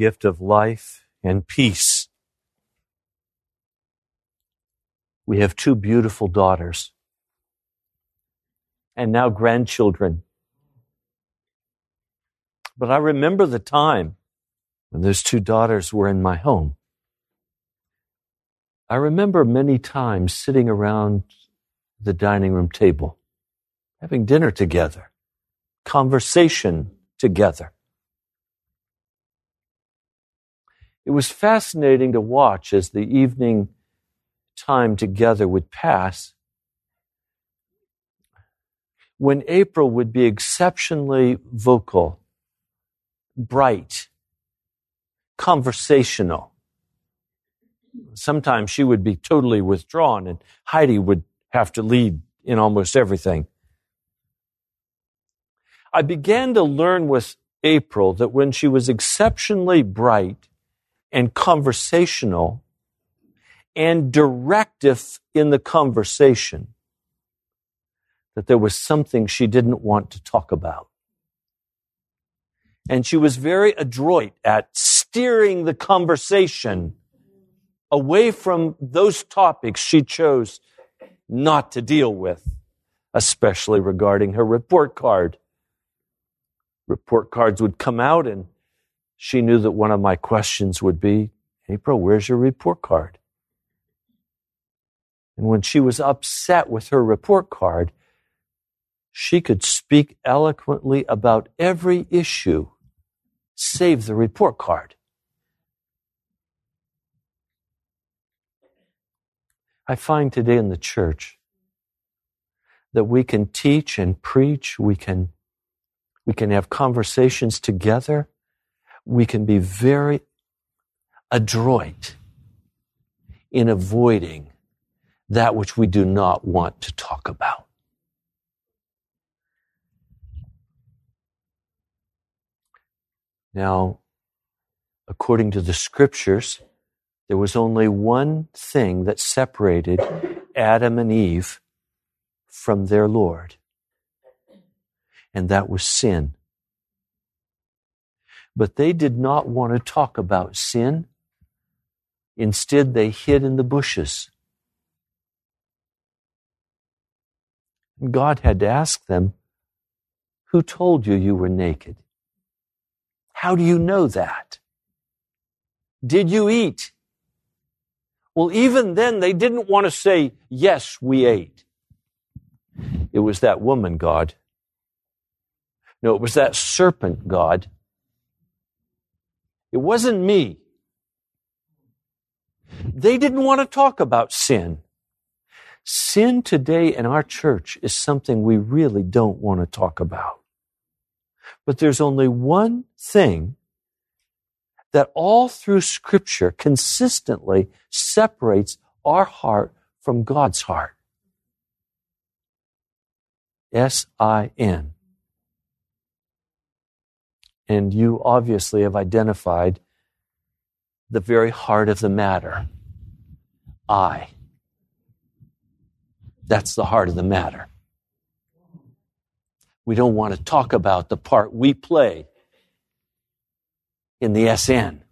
Gift of life and peace. We have two beautiful daughters and now grandchildren. But I remember the time when those two daughters were in my home. I remember many times sitting around the dining room table, having dinner together, conversation together. It was fascinating to watch as the evening time together would pass. When April would be exceptionally vocal, bright, conversational. Sometimes she would be totally withdrawn, and Heidi would have to lead in almost everything. I began to learn with April that when she was exceptionally bright and conversational and directive in the conversation, that there was something she didn't want to talk about. And she was very adroit at steering the conversation away from those topics she chose not to deal with, especially regarding her report card. Report cards would come out, and she knew that one of my questions would be April, where's your report card? And when she was upset with her report card, she could speak eloquently about every issue save the report card. I find today in the church that we can teach and preach, we can, we can have conversations together, we can be very adroit in avoiding that which we do not want to talk about. Now, according to the scriptures, there was only one thing that separated Adam and Eve from their Lord, and that was sin. But they did not want to talk about sin. Instead, they hid in the bushes. God had to ask them, Who told you you were naked? How do you know that? Did you eat? Well, even then, they didn't want to say, Yes, we ate. It was that woman, God. No, it was that serpent, God. It wasn't me. They didn't want to talk about sin. Sin today in our church is something we really don't want to talk about. But there's only one thing that all through Scripture consistently separates our heart from God's heart. S I N. And you obviously have identified the very heart of the matter. I. That's the heart of the matter. We don't want to talk about the part we play in the SN.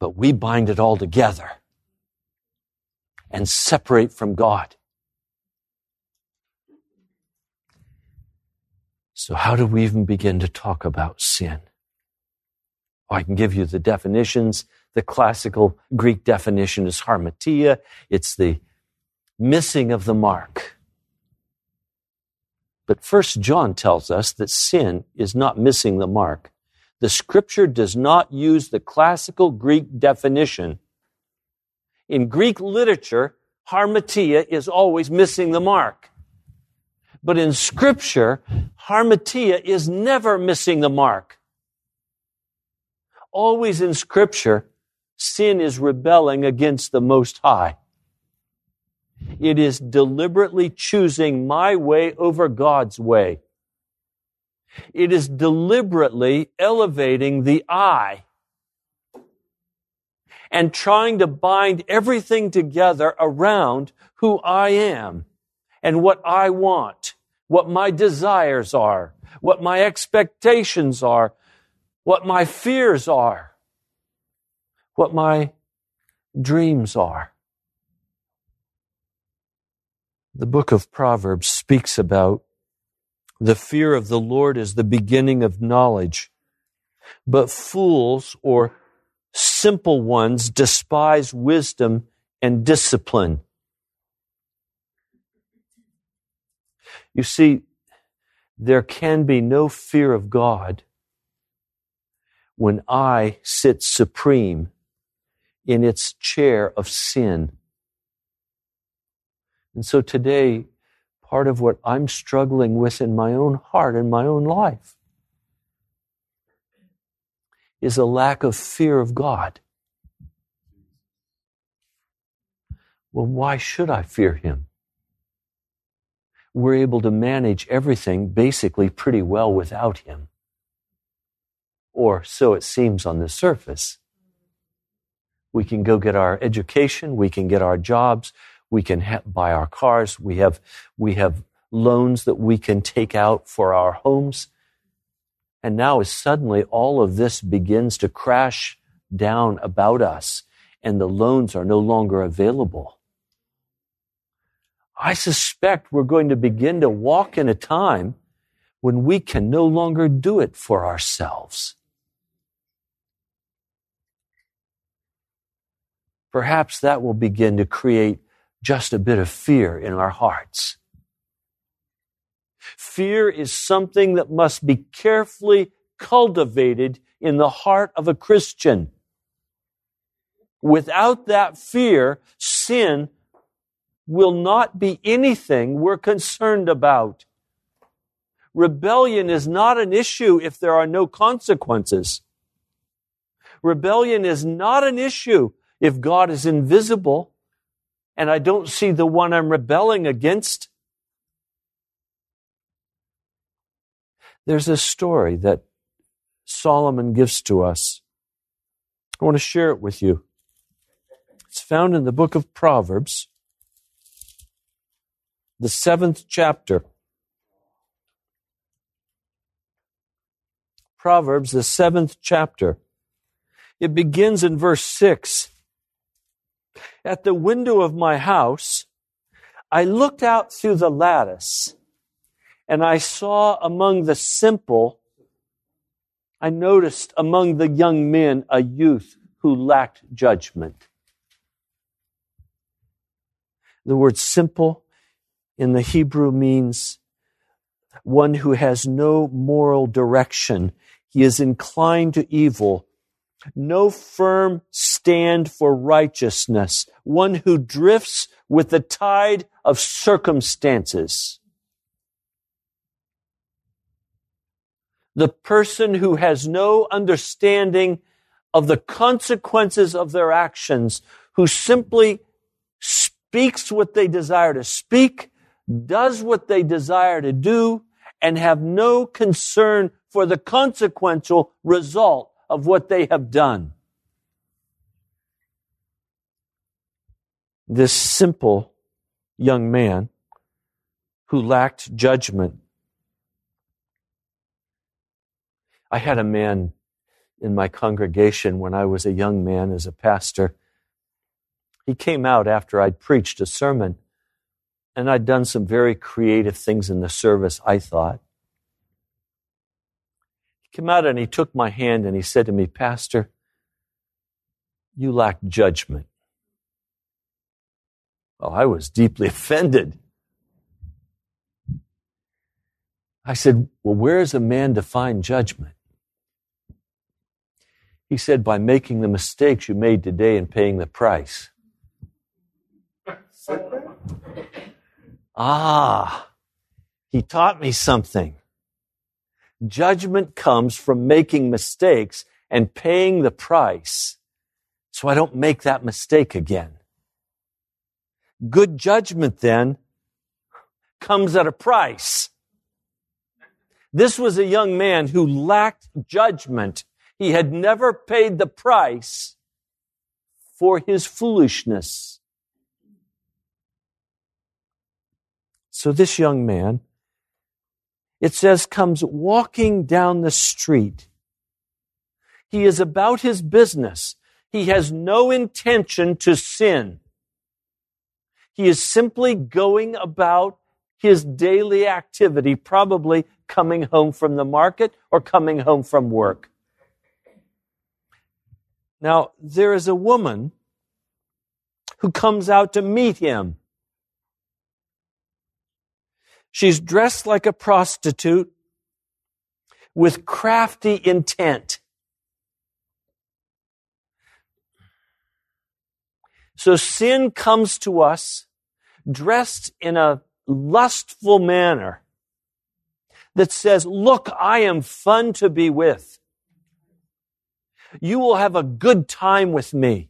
But we bind it all together and separate from God. So, how do we even begin to talk about sin? Oh, I can give you the definitions. The classical Greek definition is hamartia, It's the missing of the mark. But first John tells us that sin is not missing the mark. The scripture does not use the classical Greek definition. In Greek literature, hamartia is always missing the mark. But in scripture, hamartia is never missing the mark. Always in scripture, sin is rebelling against the Most High. It is deliberately choosing my way over God's way. It is deliberately elevating the I and trying to bind everything together around who I am and what I want, what my desires are, what my expectations are, what my fears are, what my dreams are. The book of Proverbs speaks about the fear of the Lord is the beginning of knowledge, but fools or simple ones despise wisdom and discipline. You see, there can be no fear of God when I sit supreme in its chair of sin. And so today, part of what I'm struggling with in my own heart and my own life is a lack of fear of God. Well, why should I fear him? We're able to manage everything basically pretty well without him. Or so it seems on the surface. We can go get our education, we can get our jobs, we can ha- buy our cars, we have, we have loans that we can take out for our homes. And now, suddenly all of this begins to crash down about us, and the loans are no longer available, I suspect we're going to begin to walk in a time when we can no longer do it for ourselves. Perhaps that will begin to create just a bit of fear in our hearts. Fear is something that must be carefully cultivated in the heart of a Christian. Without that fear, sin will not be anything we're concerned about. Rebellion is not an issue if there are no consequences. Rebellion is not an issue if God is invisible and I don't see the one I'm rebelling against. There's a story that Solomon gives to us. I want to share it with you. It's found in the book of Proverbs the seventh chapter. Proverbs, the seventh chapter. It begins in verse 6. At the window of my house, I looked out through the lattice and I saw among the simple, I noticed among the young men a youth who lacked judgment. The word simple in the Hebrew means one who has no moral direction. He is inclined to evil. No firm stand for righteousness. One who drifts with the tide of circumstances. The person who has no understanding of the consequences of their actions, who simply speaks what they desire to speak does what they desire to do, and have no concern for the consequential result of what they have done. This simple young man who lacked judgment. I had a man in my congregation when I was a young man as a pastor. He came out after I'd preached a sermon and I'd done some very creative things in the service, I thought. He came out and he took my hand and he said to me, Pastor, you lack judgment. Well, I was deeply offended. I said, Well, where is a man to find judgment? He said, By making the mistakes you made today and paying the price. Ah, he taught me something. Judgment comes from making mistakes and paying the price so I don't make that mistake again. Good judgment then comes at a price. This was a young man who lacked judgment. He had never paid the price for his foolishness. So this young man, it says, comes walking down the street. He is about his business. He has no intention to sin. He is simply going about his daily activity, probably coming home from the market or coming home from work. Now, there is a woman who comes out to meet him. She's dressed like a prostitute with crafty intent. So sin comes to us dressed in a lustful manner that says, look, I am fun to be with. You will have a good time with me.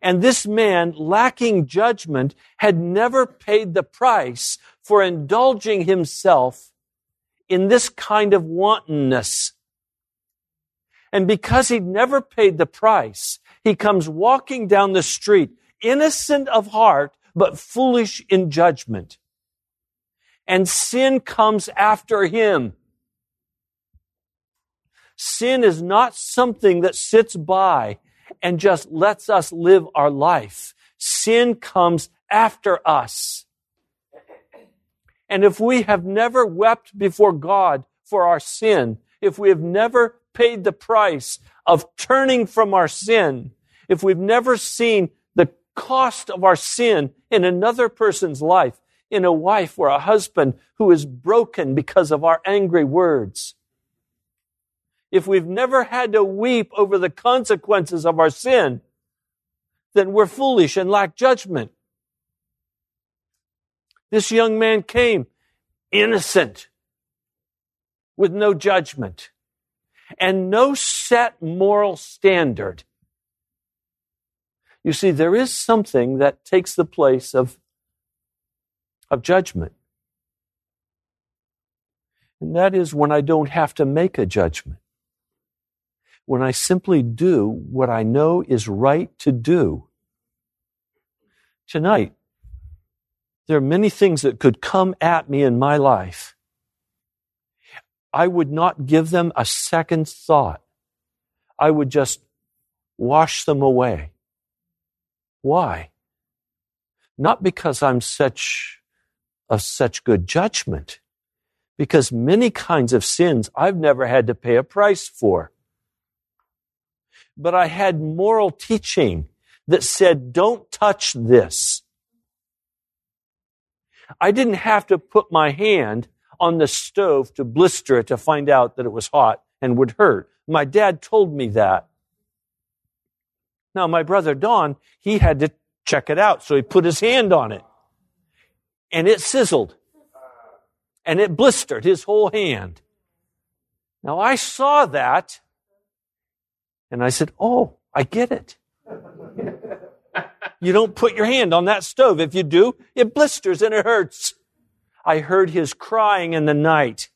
And this man, lacking judgment, had never paid the price for indulging himself in this kind of wantonness. And because he'd never paid the price, he comes walking down the street, innocent of heart, but foolish in judgment. And sin comes after him. Sin is not something that sits by and just lets us live our life. Sin comes after us. And if we have never wept before God for our sin, if we have never paid the price of turning from our sin, if we've never seen the cost of our sin in another person's life, in a wife or a husband who is broken because of our angry words, if we've never had to weep over the consequences of our sin, then we're foolish and lack judgment. This young man came innocent with no judgment and no set moral standard. You see, there is something that takes the place of, of judgment. And that is when I don't have to make a judgment. When I simply do what I know is right to do. Tonight, there are many things that could come at me in my life I would not give them a second thought. I would just wash them away. Why? Not because I'm such of such good judgment, because many kinds of sins I've never had to pay a price for. But I had moral teaching that said, don't touch this. I didn't have to put my hand on the stove to blister it to find out that it was hot and would hurt. My dad told me that. Now, my brother Don, he had to check it out, so he put his hand on it. And it sizzled. And it blistered his whole hand. Now, I saw that, and I said, Oh, I get it. you don't put your hand on that stove. If you do, it blisters and it hurts. I heard his crying in the night.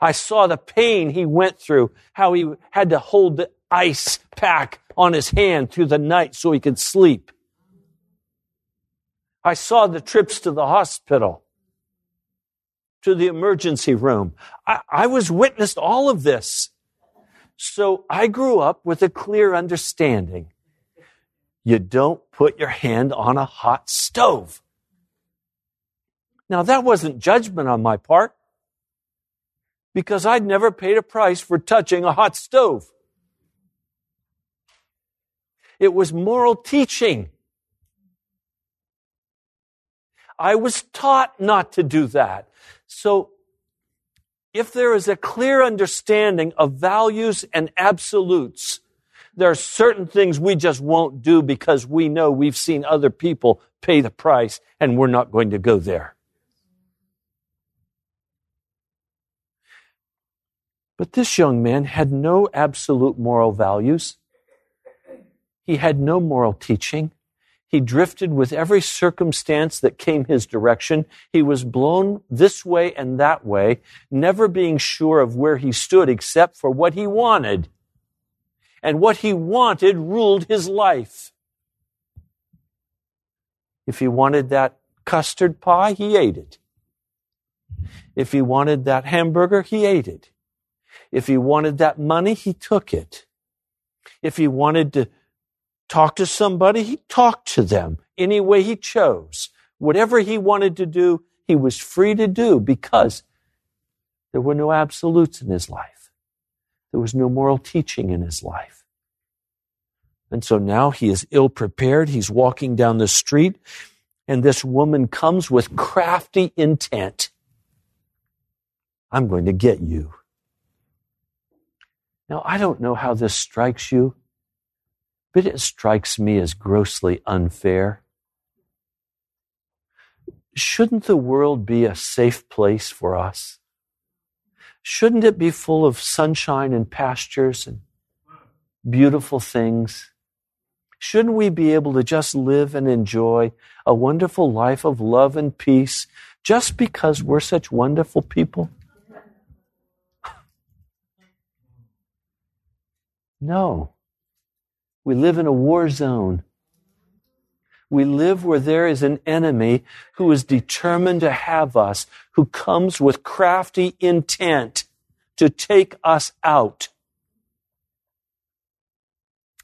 I saw the pain he went through, how he had to hold the ice pack on his hand through the night so he could sleep. I saw the trips to the hospital, to the emergency room. I, I was witness to all of this. So I grew up with a clear understanding. You don't put your hand on a hot stove. Now, that wasn't judgment on my part because I'd never paid a price for touching a hot stove. It was moral teaching. I was taught not to do that. So, if there is a clear understanding of values and absolutes, there are certain things we just won't do because we know we've seen other people pay the price and we're not going to go there. But this young man had no absolute moral values. He had no moral teaching. He drifted with every circumstance that came his direction. He was blown this way and that way, never being sure of where he stood except for what he wanted. And what he wanted ruled his life. If he wanted that custard pie, he ate it. If he wanted that hamburger, he ate it. If he wanted that money, he took it. If he wanted to talk to somebody, he talked to them any way he chose. Whatever he wanted to do, he was free to do because there were no absolutes in his life. There was no moral teaching in his life. And so now he is ill prepared. He's walking down the street and this woman comes with crafty intent. I'm going to get you. Now, I don't know how this strikes you, but it strikes me as grossly unfair. Shouldn't the world be a safe place for us? Shouldn't it be full of sunshine and pastures and beautiful things? Shouldn't we be able to just live and enjoy a wonderful life of love and peace just because we're such wonderful people? No. We live in a war zone. We live where there is an enemy who is determined to have us, who comes with crafty intent to take us out.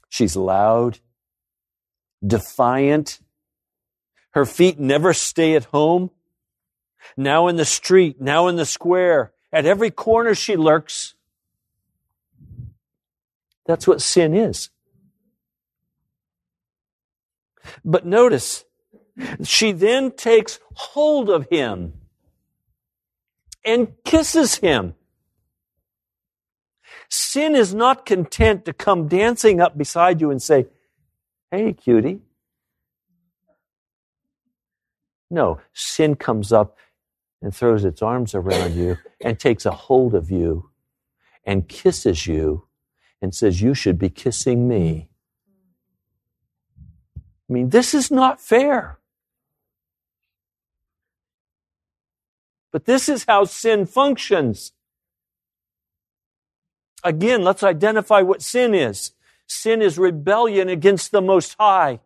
She's loud, defiant. Her feet never stay at home. Now in the street, now in the square, at every corner she lurks. That's what sin is. But notice, she then takes hold of him and kisses him. Sin is not content to come dancing up beside you and say, Hey, cutie. No, sin comes up and throws its arms around you and takes a hold of you and kisses you and says, You should be kissing me. I mean, this is not fair. But this is how sin functions. Again, let's identify what sin is. Sin is rebellion against the Most High.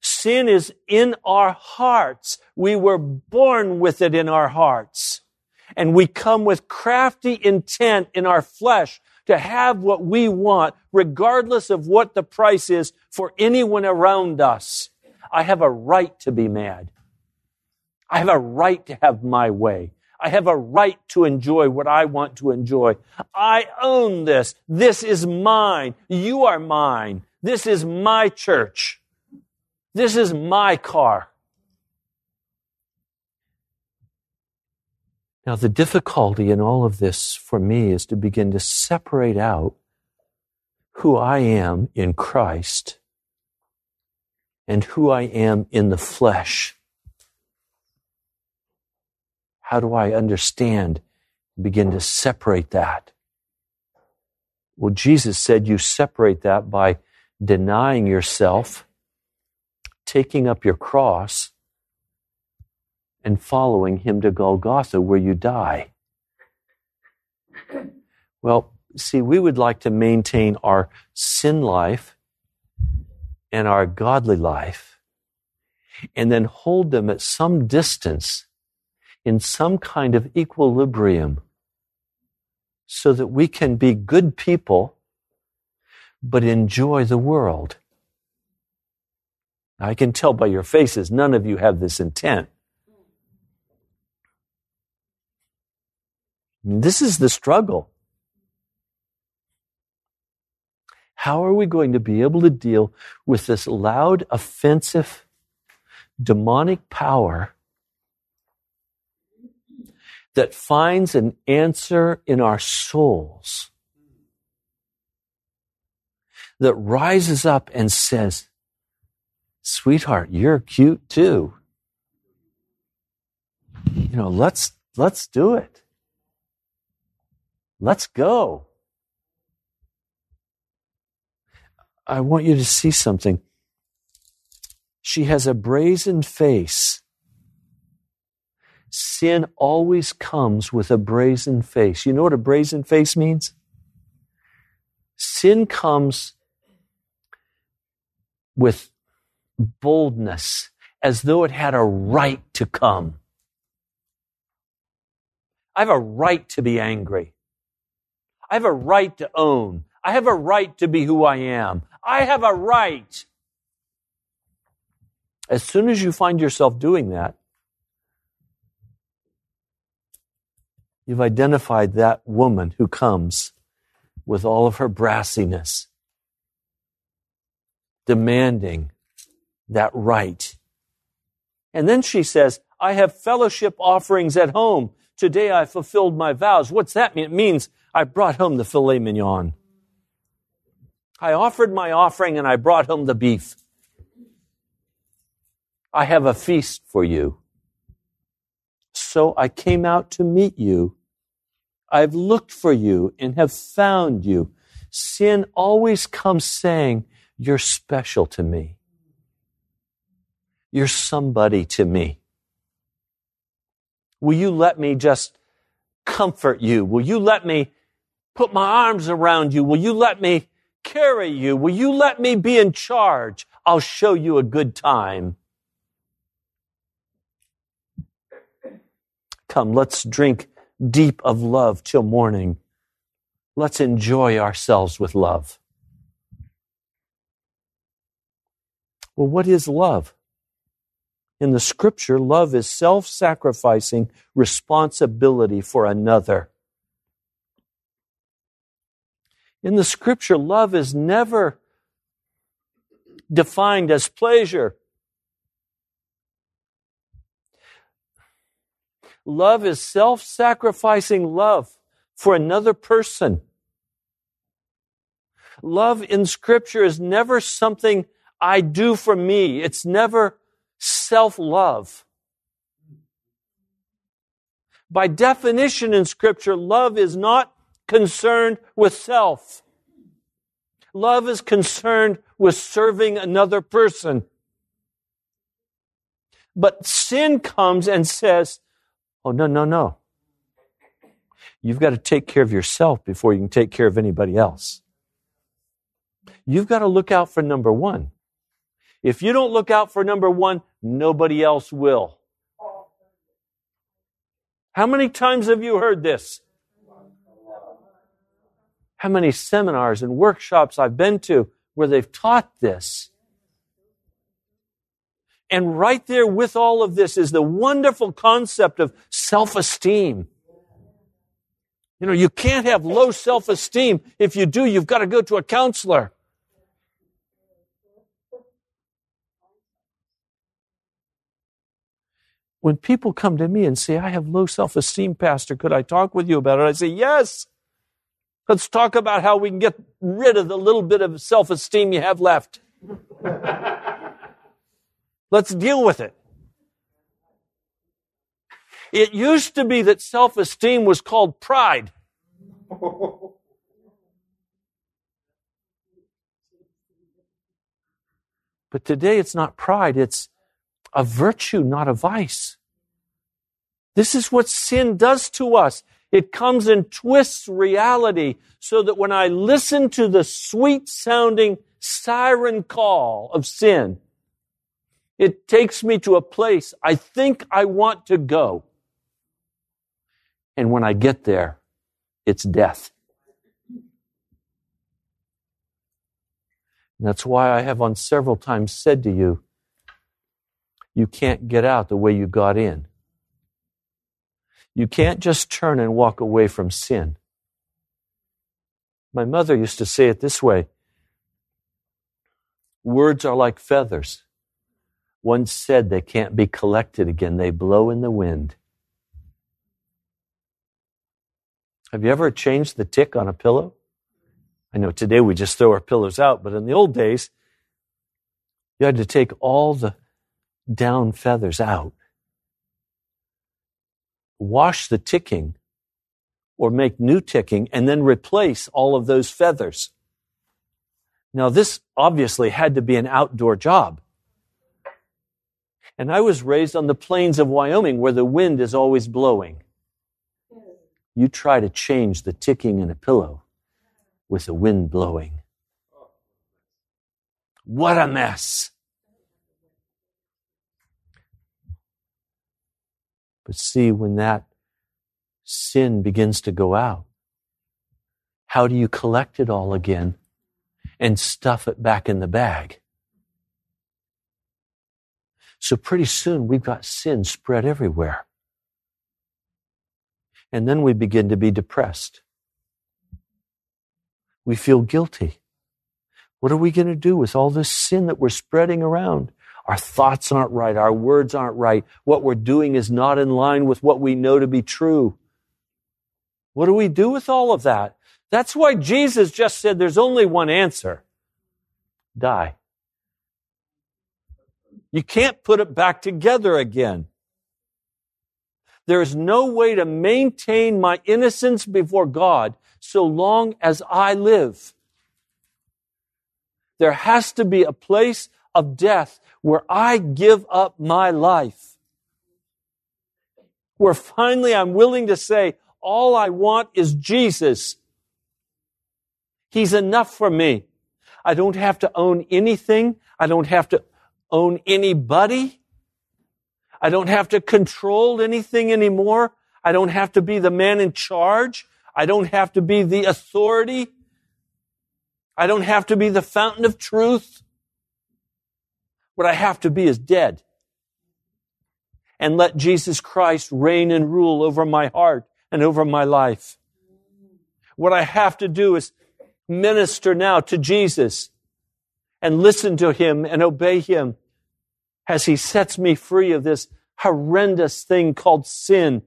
Sin is in our hearts. We were born with it in our hearts. And we come with crafty intent in our flesh to have what we want, regardless of what the price is for anyone around us. I have a right to be mad. I have a right to have my way. I have a right to enjoy what I want to enjoy. I own this. This is mine. You are mine. This is my church. This is my car. Now, the difficulty in all of this for me is to begin to separate out who I am in Christ and who I am in the flesh. How do I understand, begin to separate that? Well, Jesus said you separate that by denying yourself, taking up your cross, and following him to Golgotha where you die. Well, see, we would like to maintain our sin life and our godly life and then hold them at some distance in some kind of equilibrium so that we can be good people but enjoy the world. I can tell by your faces, none of you have this intent. This is the struggle. How are we going to be able to deal with this loud, offensive, demonic power that finds an answer in our souls? That rises up and says, Sweetheart, you're cute too. You know, let's, let's do it. Let's go. I want you to see something. She has a brazen face. Sin always comes with a brazen face. You know what a brazen face means? Sin comes with boldness, as though it had a right to come. I have a right to be angry. I have a right to own. I have a right to be who I am. I have a right. As soon as you find yourself doing that, you've identified that woman who comes with all of her brassiness, demanding that right. And then she says, I have fellowship offerings at home. Today I fulfilled my vows. What's that mean? It means I brought home the filet mignon. I offered my offering and I brought home the beef. I have a feast for you. So I came out to meet you. I've looked for you and have found you. sin always comes saying, You're special to me. You're somebody to me. Will you let me just comfort you? Will you let me put my arms around you? Will you let me carry you? Will you let me be in charge? I'll show you a good time. Come, let's drink deep of love till morning. Let's enjoy ourselves with love. Well, what is love? In the scripture, love is self sacrificing responsibility for another. In the scripture, love is never defined as pleasure. Love is self sacrificing love for another person. Love in Scripture is never something I do for me, it's never self love. By definition in Scripture, love is not concerned with self. Love is concerned with serving another person. But sin comes and says, Oh, no, no, no. You've got to take care of yourself before you can take care of anybody else. You've got to look out for number one. If you don't look out for number one, nobody else will. How many times have you heard this? How many seminars and workshops I've been to where they've taught this? And right there with all of this is the wonderful concept of self esteem. You know, you can't have low self esteem. If you do, you've got to go to a counselor. When people come to me and say, I have low self esteem, Pastor, could I talk with you about it? I say, Yes. Let's talk about how we can get rid of the little bit of self esteem you have left. Let's deal with it. It used to be that self esteem was called pride. But today it's not pride, it's a virtue, not a vice. This is what sin does to us. It comes and twists reality so that when I listen to the sweet sounding siren call of sin, it takes me to a place I think I want to go. And when I get there, it's death. And that's why I have on several times said to you, you can't get out the way you got in. You can't just turn and walk away from sin. My mother used to say it this way Words are like feathers. Once said they can't be collected again, they blow in the wind. Have you ever changed the tick on a pillow? I know today we just throw our pillows out, but in the old days, you had to take all the down feathers out, wash the ticking, or make new ticking, and then replace all of those feathers. Now, this obviously had to be an outdoor job. And I was raised on the plains of Wyoming where the wind is always blowing. You try to change the ticking in a pillow with the wind blowing. What a mess. But see, when that sin begins to go out, how do you collect it all again and stuff it back in the bag? So pretty soon we've got sin spread everywhere. And then we begin to be depressed. We feel guilty. What are we going to do with all this sin that we're spreading around? Our thoughts aren't right. Our words aren't right. What we're doing is not in line with what we know to be true. What do we do with all of that? That's why Jesus just said there's only one answer. Die. You can't put it back together again. There is no way to maintain my innocence before God so long as I live. There has to be a place of death where I give up my life. Where finally I'm willing to say, all I want is Jesus. He's enough for me. I don't have to own anything. I don't have to own anybody. I don't have to control anything anymore. I don't have to be the man in charge. I don't have to be the authority. I don't have to be the fountain of truth. What I have to be is dead. And let Jesus Christ reign and rule over my heart and over my life. What I have to do is minister now to Jesus and listen to him and obey him as he sets me free of this horrendous thing called sin.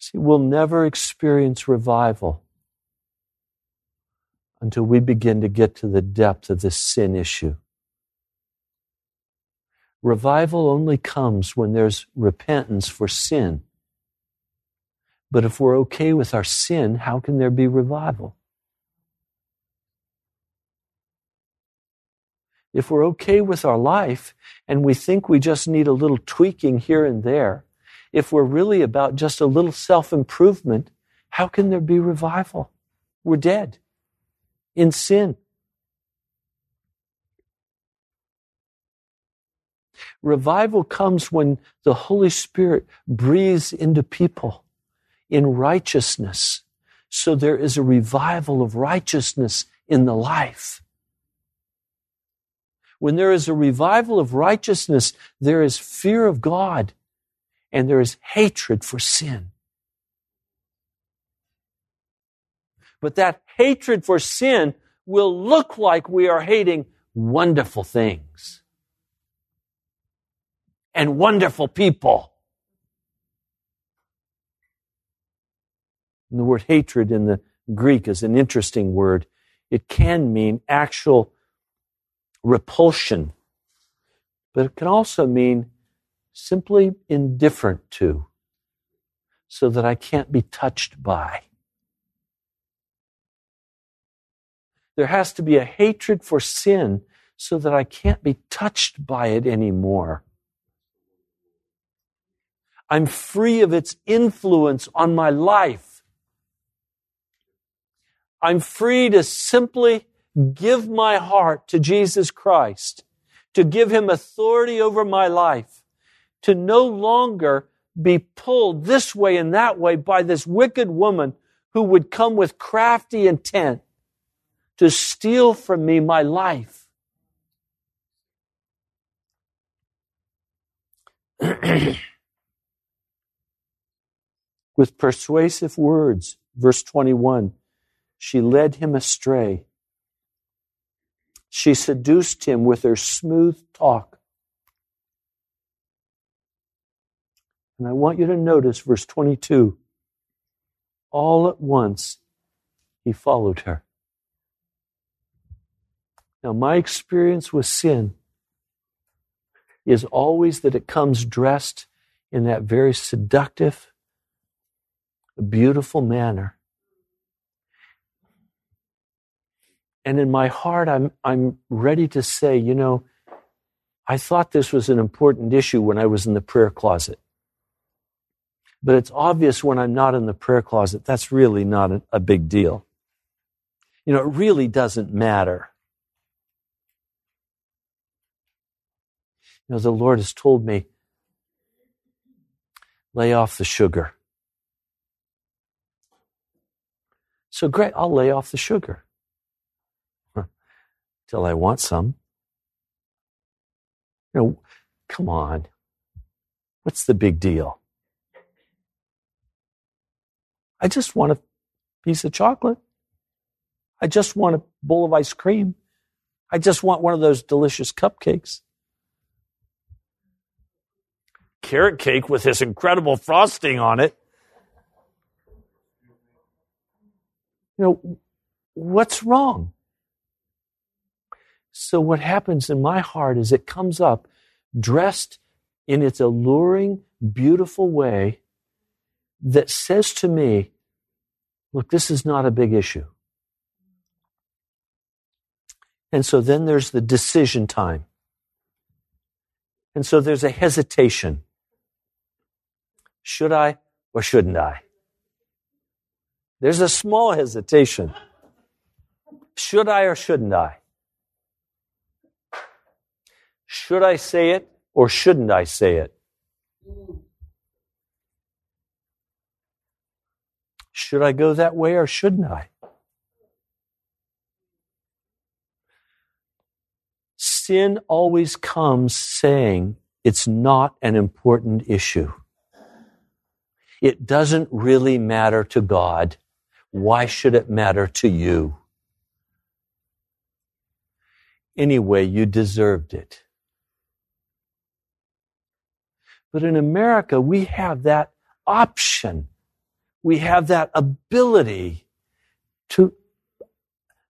See, we'll never experience revival until we begin to get to the depth of this sin issue. Revival only comes when there's repentance for sin. But if we're okay with our sin, how can there be revival? If we're okay with our life and we think we just need a little tweaking here and there, if we're really about just a little self improvement, how can there be revival? We're dead in sin. Revival comes when the Holy Spirit breathes into people in righteousness. So there is a revival of righteousness in the life. When there is a revival of righteousness, there is fear of God and there is hatred for sin. But that hatred for sin will look like we are hating wonderful things and wonderful people. And the word hatred in the Greek is an interesting word. It can mean actual repulsion, but it can also mean simply indifferent to, so that I can't be touched by. There has to be a hatred for sin so that I can't be touched by it anymore. I'm free of its influence on my life. I'm free to simply give my heart to Jesus Christ, to give him authority over my life, to no longer be pulled this way and that way by this wicked woman who would come with crafty intent to steal from me my life. with persuasive words, verse 21, she led him astray. She seduced him with her smooth talk. And I want you to notice verse 22. All at once, he followed her. Now, my experience with sin is always that it comes dressed in that very seductive, beautiful manner. And in my heart, I'm, I'm ready to say, you know, I thought this was an important issue when I was in the prayer closet. But it's obvious when I'm not in the prayer closet, that's really not a, a big deal. You know, it really doesn't matter. Know, the Lord has told me, lay off the sugar. So great, I'll lay off the sugar till I want some. You know, come on. What's the big deal? I just want a piece of chocolate. I just want a bowl of ice cream. I just want one of those delicious cupcakes. Carrot cake with this incredible frosting on it. You know, what's wrong? So, what happens in my heart is it comes up dressed in its alluring, beautiful way that says to me, Look, this is not a big issue. And so then there's the decision time. And so there's a hesitation. Should I or shouldn't I? There's a small hesitation. Should I or shouldn't I? Should I say it or shouldn't I say it? Should I go that way or shouldn't I? Sin always comes saying it's not an important issue. It doesn't really matter to God. Why should it matter to you? Anyway, you deserved it. But in America, we have that option. We have that ability to,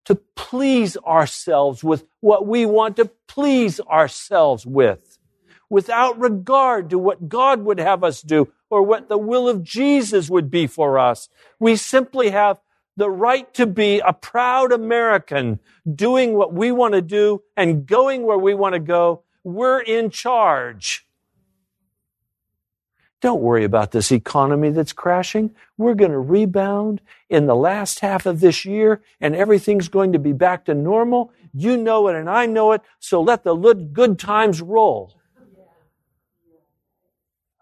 to please ourselves with what we want to please ourselves with, without regard to what God would have us do or what the will of Jesus would be for us. We simply have the right to be a proud American, doing what we want to do and going where we want to go. We're in charge. Don't worry about this economy that's crashing. We're going to rebound in the last half of this year and everything's going to be back to normal. You know it and I know it. So let the good times roll.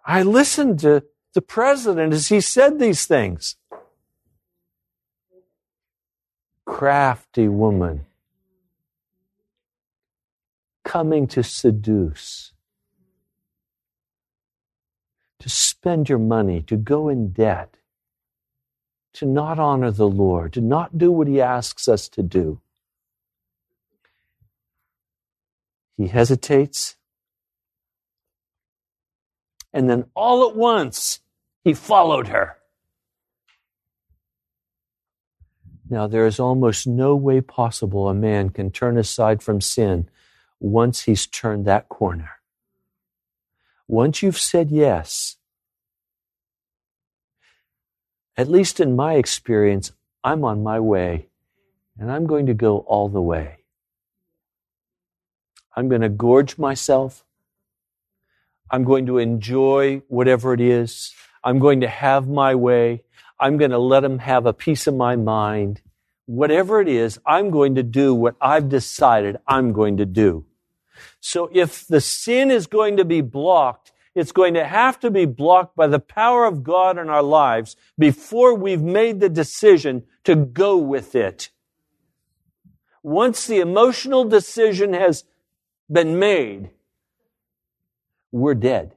I listened to the president as he said these things. Crafty woman coming to seduce to spend your money, to go in debt, to not honor the Lord, to not do what He asks us to do. He hesitates. And then all at once, he followed her. Now, there is almost no way possible a man can turn aside from sin once he's turned that corner. Once you've said yes, at least in my experience, I'm on my way and I'm going to go all the way. I'm going to gorge myself. I'm going to enjoy whatever it is. I'm going to have my way. I'm going to let him have a piece of my mind. Whatever it is, I'm going to do what I've decided I'm going to do. So if the sin is going to be blocked, it's going to have to be blocked by the power of God in our lives before we've made the decision to go with it. Once the emotional decision has been made, we're dead.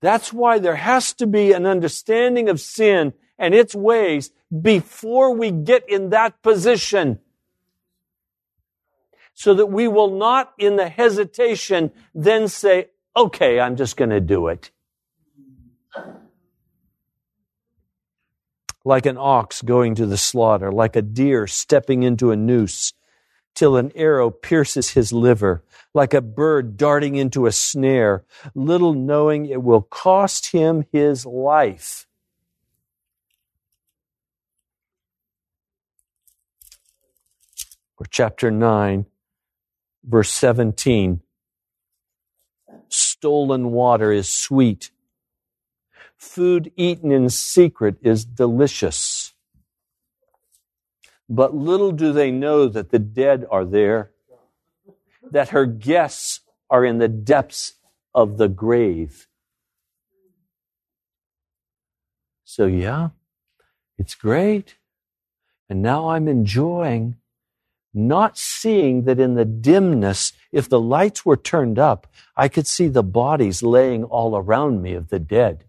That's why there has to be an understanding of sin and its ways before we get in that position so that we will not, in the hesitation, then say, okay, I'm just going to do it. Like an ox going to the slaughter, like a deer stepping into a noose, till an arrow pierces his liver, like a bird darting into a snare, little knowing it will cost him his life. Or chapter 9, verse 17 stolen water is sweet. Food eaten in secret is delicious. But little do they know that the dead are there, that her guests are in the depths of the grave. So, yeah, it's great. And now I'm enjoying not seeing that in the dimness, if the lights were turned up, I could see the bodies laying all around me of the dead.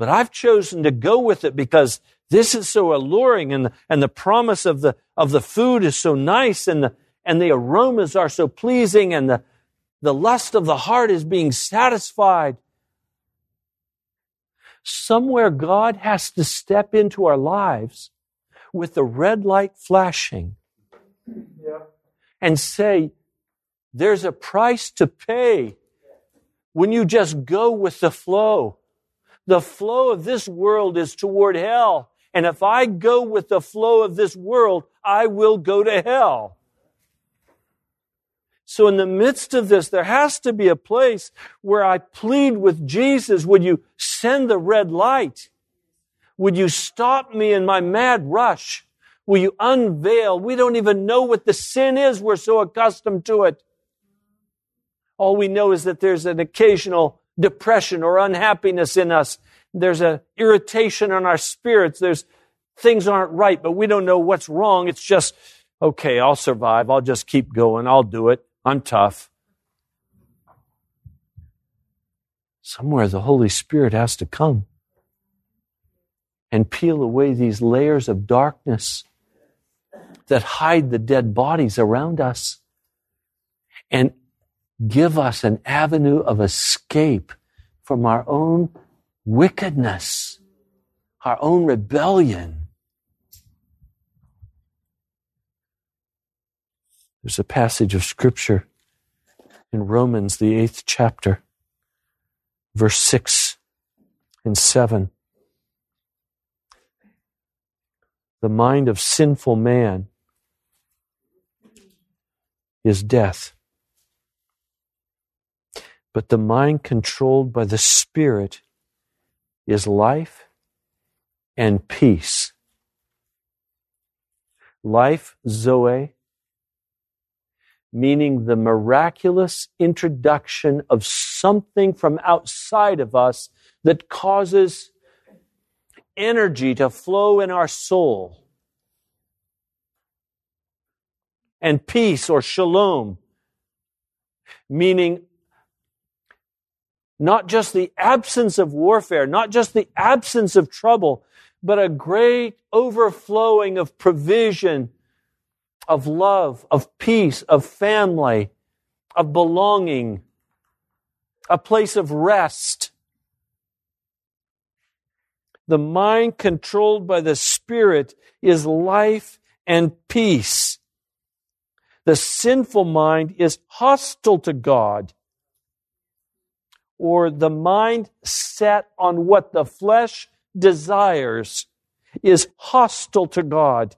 But I've chosen to go with it because this is so alluring and and the promise of the, of the food is so nice and the, and the aromas are so pleasing and the, the lust of the heart is being satisfied. Somewhere God has to step into our lives with the red light flashing yeah. and say, there's a price to pay when you just go with the flow. The flow of this world is toward hell. And if I go with the flow of this world, I will go to hell. So in the midst of this, there has to be a place where I plead with Jesus, would you send the red light? Would you stop me in my mad rush? Will you unveil? We don't even know what the sin is. We're so accustomed to it. All we know is that there's an occasional depression or unhappiness in us. There's an irritation in our spirits. There's things aren't right, but we don't know what's wrong. It's just, okay, I'll survive. I'll just keep going. I'll do it. I'm tough. Somewhere the Holy Spirit has to come and peel away these layers of darkness that hide the dead bodies around us and give us an avenue of escape from our own wickedness, our own rebellion. There's a passage of scripture in Romans, the eighth chapter, verse 6 and 7. The mind of sinful man is death. But the mind controlled by the Spirit is life and peace. Life, Zoe, meaning the miraculous introduction of something from outside of us that causes energy to flow in our soul. And peace or shalom, meaning not just the absence of warfare, not just the absence of trouble, but a great overflowing of provision of love, of peace, of family, of belonging, a place of rest. The mind controlled by the Spirit is life and peace. The sinful mind is hostile to God, or the mind set on what the flesh desires is hostile to God.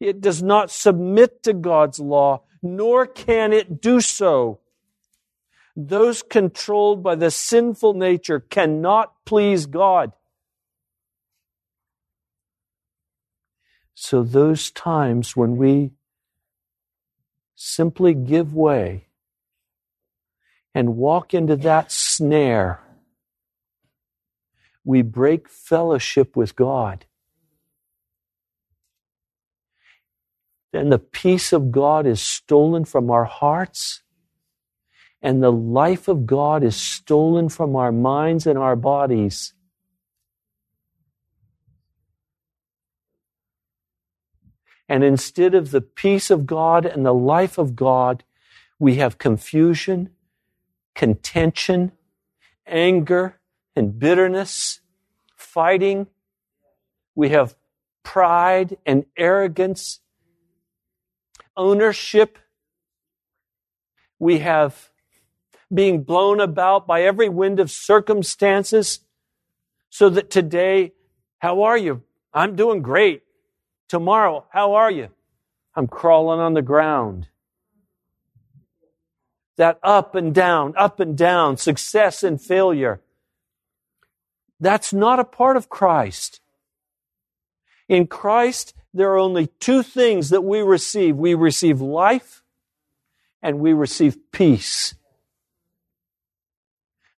It does not submit to God's law, nor can it do so. Those controlled by the sinful nature cannot please God. So, those times when we simply give way and walk into that snare, we break fellowship with God. then the peace of God is stolen from our hearts, and the life of God is stolen from our minds and our bodies. And instead of the peace of God and the life of God, we have confusion, contention, anger, and bitterness, fighting. We have pride and arrogance ownership. We have being blown about by every wind of circumstances. So that today, how are you? I'm doing great. Tomorrow, how are you? I'm crawling on the ground. That up and down, up and down, success and failure. That's not a part of Christ. In Christ, there are only two things that we receive we receive life and we receive peace.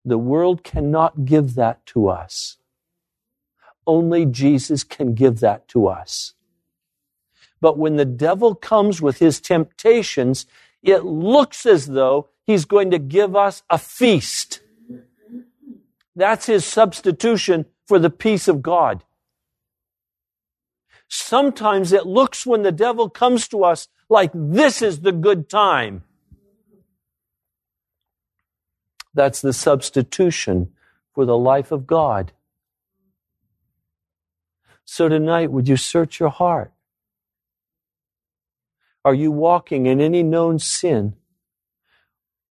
The world cannot give that to us. Only Jesus can give that to us. But when the devil comes with his temptations, it looks as though he's going to give us a feast. That's his substitution for the peace of God. Sometimes it looks when the devil comes to us like this is the good time. That's the substitution for the life of God. So tonight, would you search your heart? Are you walking in any known sin?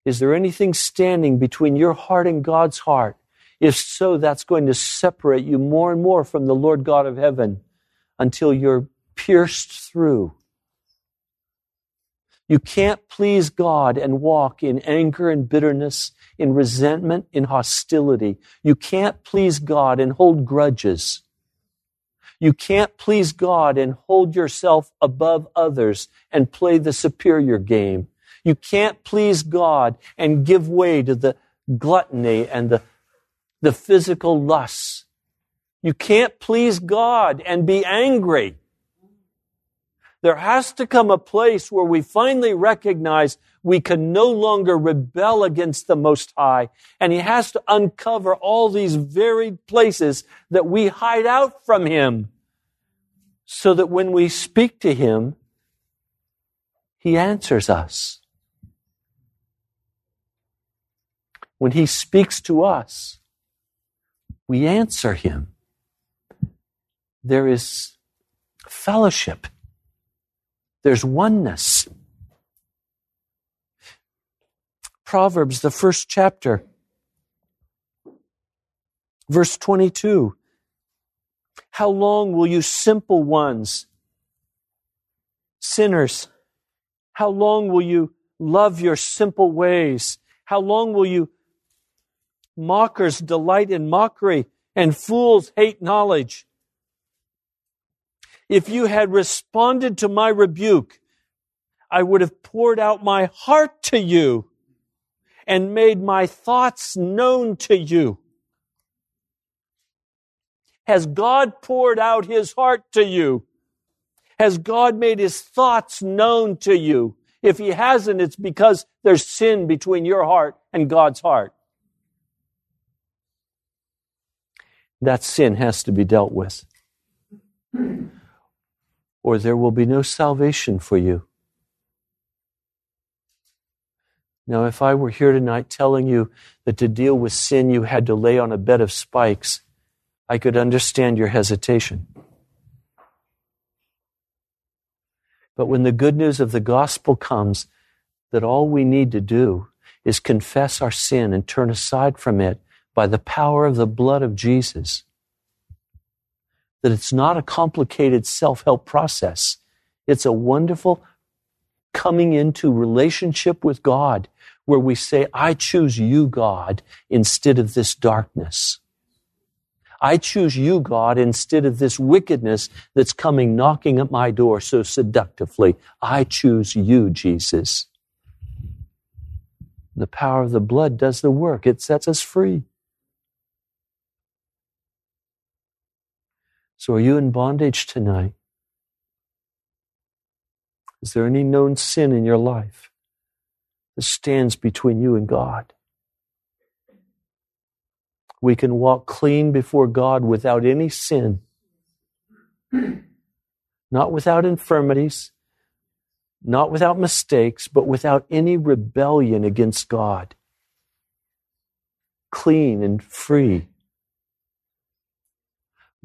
Is there anything standing between your heart and God's heart? If so, that's going to separate you more and more from the Lord God of heaven until you're pierced through. You can't please God and walk in anger and bitterness, in resentment, in hostility. You can't please God and hold grudges. You can't please God and hold yourself above others and play the superior game. You can't please God and give way to the gluttony and the, the physical lusts. You can't please God and be angry. There has to come a place where we finally recognize we can no longer rebel against the Most High. And He has to uncover all these varied places that we hide out from Him so that when we speak to Him, He answers us. When He speaks to us, we answer Him. There is fellowship. There's oneness. Proverbs, the first chapter, verse 22. How long will you simple ones, sinners, how long will you love your simple ways? How long will you Mockers delight in mockery, and fools hate knowledge. If you had responded to my rebuke, I would have poured out my heart to you and made my thoughts known to you. Has God poured out his heart to you? Has God made his thoughts known to you? If he hasn't, it's because there's sin between your heart and God's heart. that sin has to be dealt with. Or there will be no salvation for you. Now, if I were here tonight telling you that to deal with sin you had to lay on a bed of spikes, I could understand your hesitation. But when the good news of the gospel comes, that all we need to do is confess our sin and turn aside from it by the power of the blood of Jesus. That it's not a complicated self help process. It's a wonderful coming into relationship with God where we say, I choose you, God, instead of this darkness. I choose you, God, instead of this wickedness that's coming knocking at my door so seductively. I choose you, Jesus. The power of the blood does the work. It sets us free. So, are you in bondage tonight? Is there any known sin in your life that stands between you and God? We can walk clean before God without any sin, not without infirmities, not without mistakes, but without any rebellion against God. Clean and free.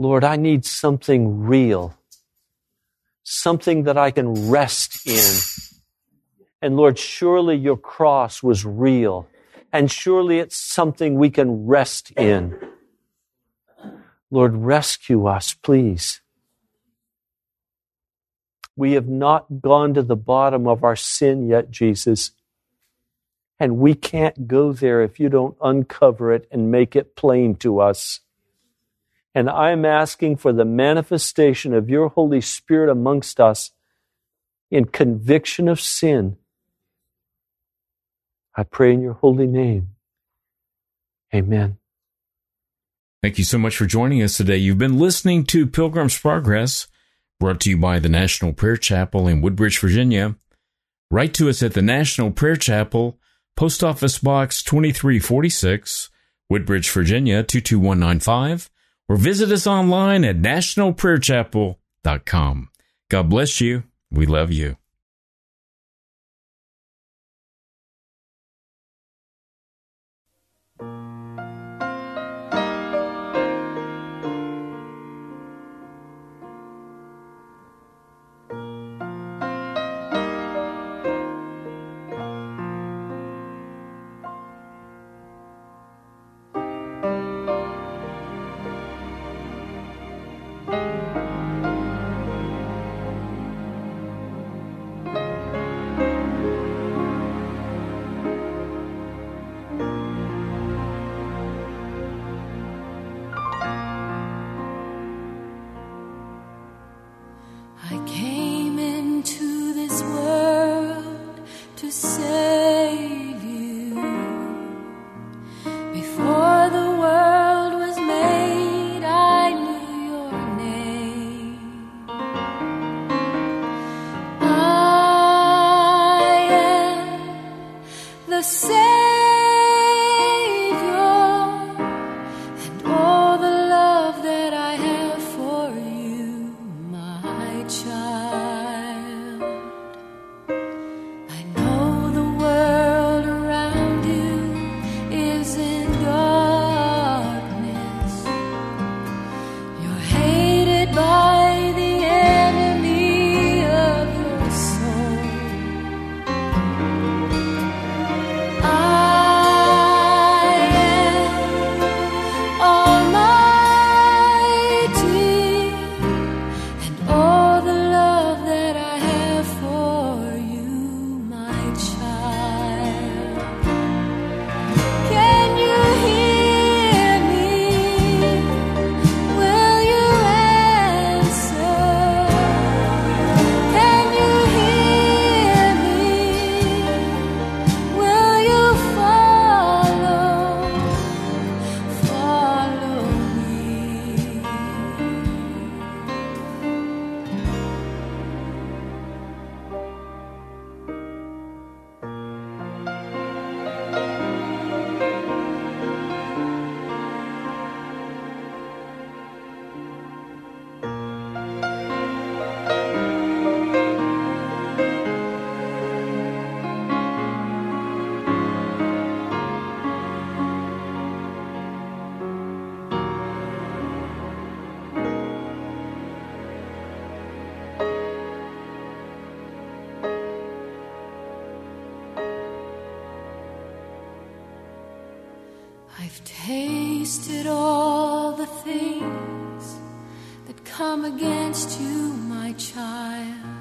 Lord, I need something real, something that I can rest in. And Lord, surely your cross was real, and surely it's something we can rest in. Lord, rescue us, please. We have not gone to the bottom of our sin yet, Jesus. And we can't go there if you don't uncover it and make it plain to us. And I'm asking for the manifestation of your Holy Spirit amongst us in conviction of sin. I pray in your holy name. Amen. Thank you so much for joining us today. You've been listening to Pilgrim's Progress, brought to you by the National Prayer Chapel in Woodbridge, Virginia. Write to us at the National Prayer Chapel, Post Office Box 2346, Woodbridge, Virginia 22195 or visit us online at nationalprayerchapel.com. God bless you. We love you. child. Come against you, my child.